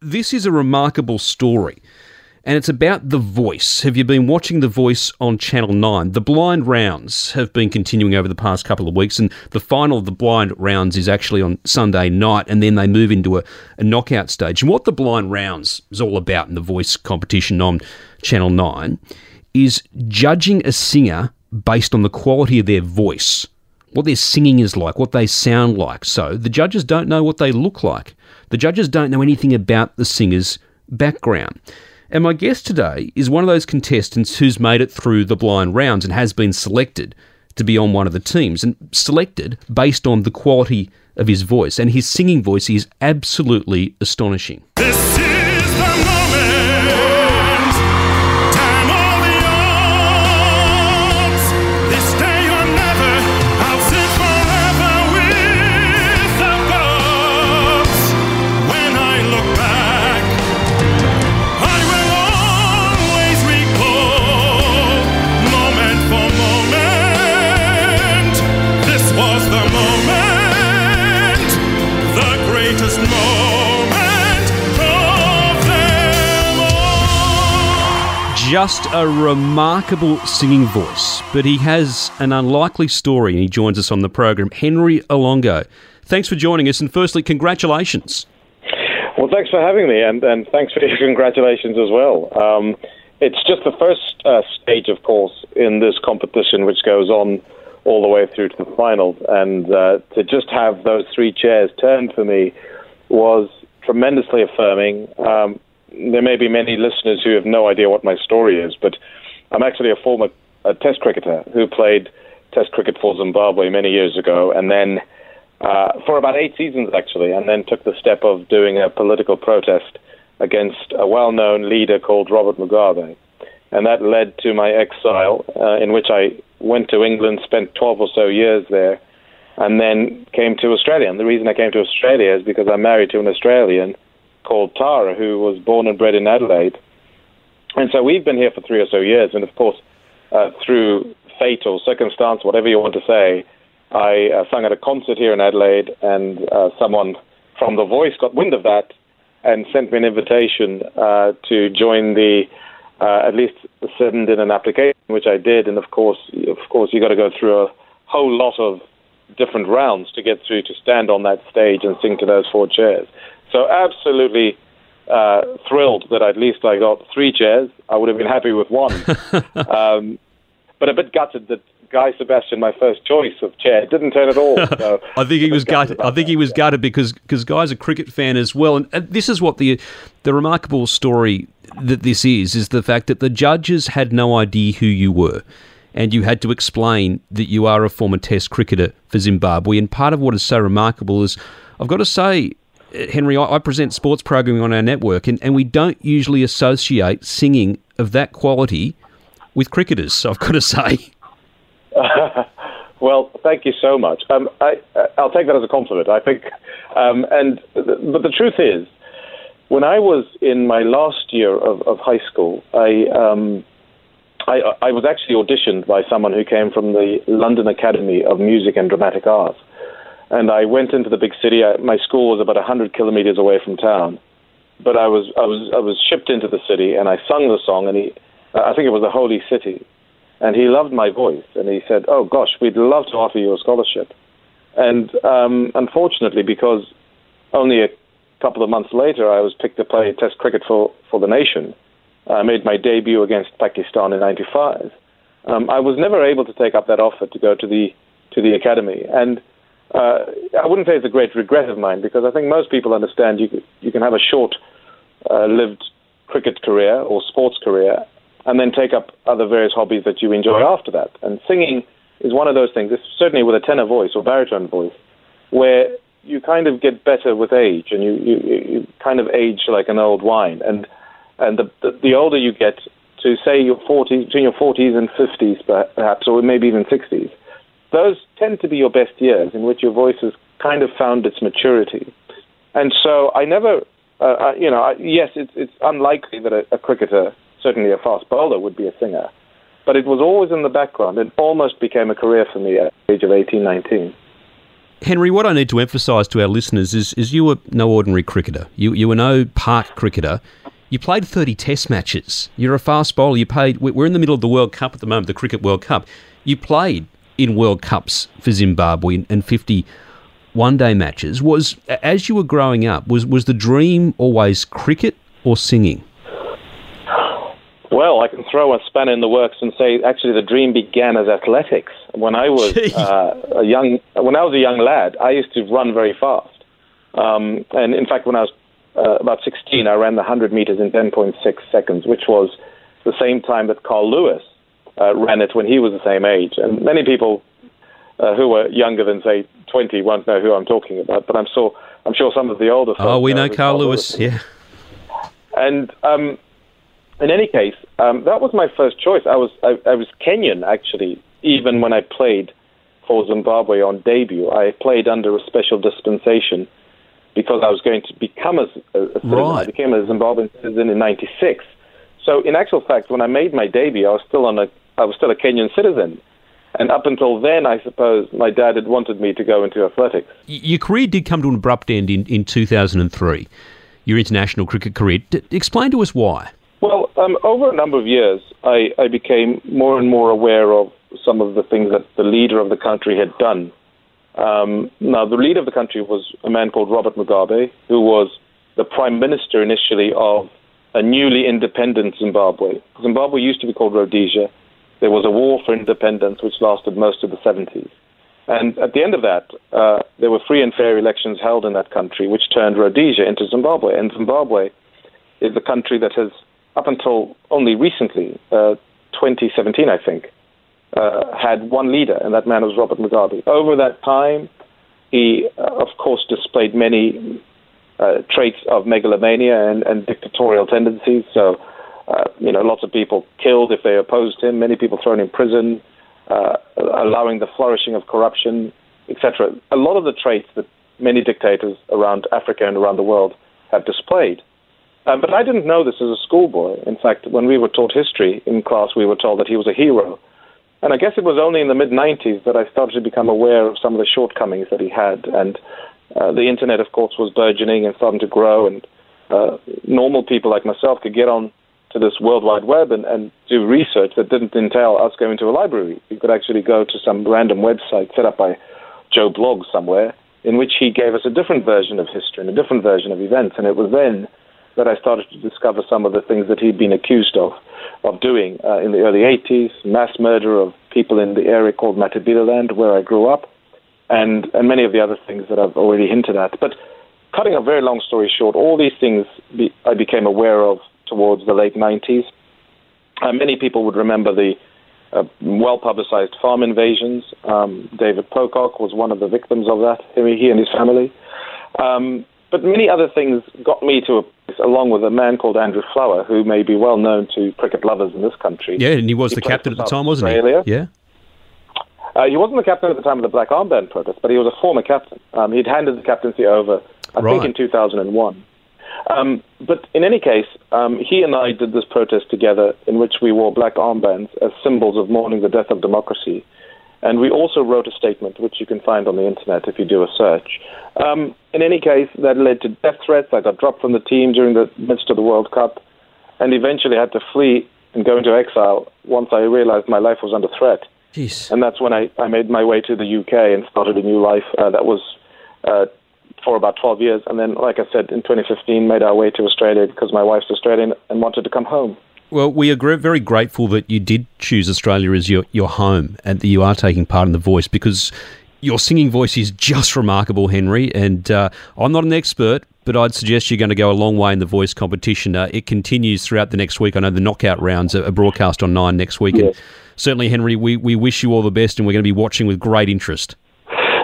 this is a remarkable story. And it's about The Voice. Have you been watching The Voice on Channel 9? The blind rounds have been continuing over the past couple of weeks, and the final of the blind rounds is actually on Sunday night, and then they move into a, a knockout stage. And what the blind rounds is all about in The Voice competition on Channel 9 is judging a singer based on the quality of their voice, what their singing is like, what they sound like. So the judges don't know what they look like. The judges don't know anything about the singer's background. And my guest today is one of those contestants who's made it through the blind rounds and has been selected to be on one of the teams and selected based on the quality of his voice. And his singing voice is absolutely astonishing. Just a remarkable singing voice, but he has an unlikely story and he joins us on the program. Henry Olonga, thanks for joining us, and firstly, congratulations. Well, thanks for having me, and, and thanks for your congratulations as well. Um, it's just the first uh, stage, of course, in this competition, which goes on all the way through to the final. And uh, to just have those three chairs turned for me was tremendously affirming. Um, there may be many listeners who have no idea what my story is, but I'm actually a former uh, Test cricketer who played Test cricket for Zimbabwe many years ago, and then uh, for about eight seasons actually, and then took the step of doing a political protest against a well-known leader called Robert Mugabe, and that led to my exile, uh, in which I went to England, spent 12 or so years there, and then came to Australia. And the reason I came to Australia is because I'm married to an Australian called Tara, who was born and bred in Adelaide. And so we've been here for three or so years. And of course, uh, through fate or circumstance, whatever you want to say, I uh, sung at a concert here in Adelaide, and uh, someone from The Voice got wind of that and sent me an invitation uh, to join the, uh, at least send in an application, which I did. And of course, of course, you got to go through a whole lot of different rounds to get through to stand on that stage and sing to those four chairs. So absolutely uh, thrilled that at least I got three chairs. I would have been happy with one, um, but a bit gutted that Guy Sebastian, my first choice of chair, didn't turn at all. So I think he was gutted. I think he was gutted because because Guy's a cricket fan as well, and, and this is what the the remarkable story that this is is the fact that the judges had no idea who you were. And you had to explain that you are a former Test cricketer for Zimbabwe. And part of what is so remarkable is, I've got to say, Henry, I, present sports programming on our network, and, and we don't usually associate singing of that quality with cricketers. I've got to say. well, thank you so much. Um, I, will take that as a compliment. I think, um, and but the truth is, when I was in my last year of, of high school, I, um, I I was actually auditioned by someone who came from the London Academy of Music and Dramatic Arts and I went into the big city. I, my school was about hundred kilometers away from town, but I was I was I was shipped into the city, and I sung the song, and he, I think it was the Holy City, and he loved my voice, and he said, "Oh gosh, we'd love to offer you a scholarship," and um, unfortunately, because only a couple of months later, I was picked to play Test cricket for for the nation. I made my debut against Pakistan in '95. Um, I was never able to take up that offer to go to the to the academy, and uh, I wouldn't say it's a great regret of mine because I think most people understand you you can have a short uh, lived cricket career or sports career and then take up other various hobbies that you enjoy after that. And singing is one of those things, certainly with a tenor voice or baritone voice, where you kind of get better with age and you, you, you kind of age like an old wine. And and the, the, the older you get, to say you're 40, between your 40s and 50s perhaps, or maybe even 60s, those tend to be your best years in which your voice has kind of found its maturity. And so I never, uh, you know, yes, it's, it's unlikely that a, a cricketer, certainly a fast bowler, would be a singer. But it was always in the background. It almost became a career for me at the age of 18, 19. Henry, what I need to emphasise to our listeners is, is you were no ordinary cricketer. You, you were no park cricketer. You played 30 test matches. You're a fast bowler. You played, we're in the middle of the World Cup at the moment, the Cricket World Cup. You played in World Cups for Zimbabwe and 50 one day matches. Was, as you were growing up, was, was the dream always cricket or singing? Well, I can throw a spanner in the works and say actually the dream began as athletics. When I was uh, a young, when I was a young lad, I used to run very fast. Um, and in fact, when I was uh, about 16, I ran the 100 meters in 10.6 seconds, which was the same time that Carl Lewis uh, ran it when he was the same age. And many people uh, who were younger than say 20 won't know who I'm talking about, but I'm sure I'm sure some of the older. Oh, we know, Carl Lewis. Lewis. Yeah. And um, in any case, um, that was my first choice. I was I, I was Kenyan actually, even when I played for Zimbabwe on debut. I played under a special dispensation because I was going to become a, a citizen. Right. I became a Zimbabwean citizen in '96. So, in actual fact, when I made my debut, I was still on a I was still a Kenyan citizen. And up until then, I suppose my dad had wanted me to go into athletics. Your career did come to an abrupt end in, in 2003, your international cricket career. D- explain to us why. Well, um, over a number of years, I, I became more and more aware of some of the things that the leader of the country had done. Um, now, the leader of the country was a man called Robert Mugabe, who was the prime minister initially of a newly independent Zimbabwe. Zimbabwe used to be called Rhodesia. There was a war for independence which lasted most of the 70s. And at the end of that, uh, there were free and fair elections held in that country, which turned Rhodesia into Zimbabwe. And Zimbabwe is the country that has up until only recently, uh, 2017, I think, uh, had one leader, and that man was Robert Mugabe. Over that time, he, uh, of course, displayed many uh, traits of megalomania and, and dictatorial tendencies. So, uh, you know, lots of people killed if they opposed him, many people thrown in prison, uh, allowing the flourishing of corruption, etc. A lot of the traits that many dictators around Africa and around the world have displayed. Uh, but I didn't know this as a schoolboy. In fact, when we were taught history in class, we were told that he was a hero. And I guess it was only in the mid 90s that I started to become aware of some of the shortcomings that he had. And uh, the internet, of course, was burgeoning and starting to grow. And uh, normal people like myself could get on to this World Wide Web and, and do research that didn't entail us going to a library. You could actually go to some random website set up by Joe Bloggs somewhere, in which he gave us a different version of history and a different version of events. And it was then that I started to discover some of the things that he'd been accused of of doing uh, in the early 80s, mass murder of people in the area called Matabeleland, where I grew up, and, and many of the other things that I've already hinted at. But cutting a very long story short, all these things be, I became aware of towards the late 90s. Uh, many people would remember the uh, well publicized farm invasions. Um, David Pocock was one of the victims of that, he and his family. Um, but many other things got me to a place, along with a man called Andrew Flower, who may be well known to cricket lovers in this country. Yeah, and he was he the captain at the time, wasn't Australia. he? Yeah. Uh, he wasn't the captain at the time of the Black Armband protest, but he was a former captain. Um, he'd handed the captaincy over, I right. think, in 2001. Um, but in any case, um, he and I did this protest together in which we wore black armbands as symbols of mourning the death of democracy. And we also wrote a statement, which you can find on the internet if you do a search. Um, in any case, that led to death threats. I got dropped from the team during the midst of the World Cup, and eventually had to flee and go into exile once I realized my life was under threat. Jeez. And that's when I, I made my way to the UK and started a new life. Uh, that was uh, for about 12 years. And then, like I said, in 2015, made our way to Australia because my wife's Australian and wanted to come home. Well, we are very grateful that you did choose Australia as your, your home and that you are taking part in The Voice because your singing voice is just remarkable, Henry. And uh, I'm not an expert, but I'd suggest you're going to go a long way in the voice competition. Uh, it continues throughout the next week. I know the knockout rounds are broadcast on Nine next week. And certainly, Henry, we, we wish you all the best and we're going to be watching with great interest.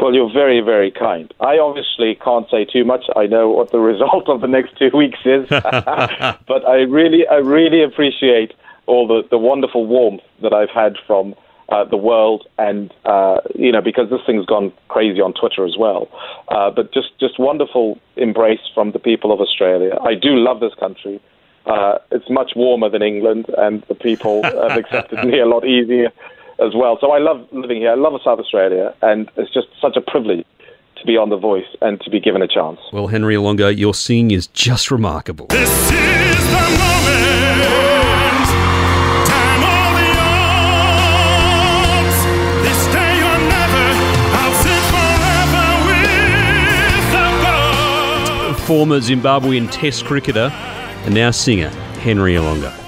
Well, you're very, very kind. I obviously can't say too much. I know what the result of the next two weeks is, but I really, I really appreciate all the, the wonderful warmth that I've had from uh, the world, and uh, you know, because this thing's gone crazy on Twitter as well. Uh, but just, just wonderful embrace from the people of Australia. I do love this country. Uh, it's much warmer than England, and the people have accepted me a lot easier as well. So I love living here. I love South Australia, and it's just such a privilege to be on The Voice and to be given a chance. Well, Henry Olonga, your singing is just remarkable. This is the moment. Time or the odds. This day or never. I'll sit forever with the. Former Zimbabwean Test cricketer and now singer Henry Olonga.